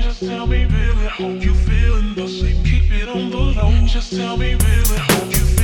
just tell me really, hope you feeling the same. Keep it on the low, just tell me really, hope you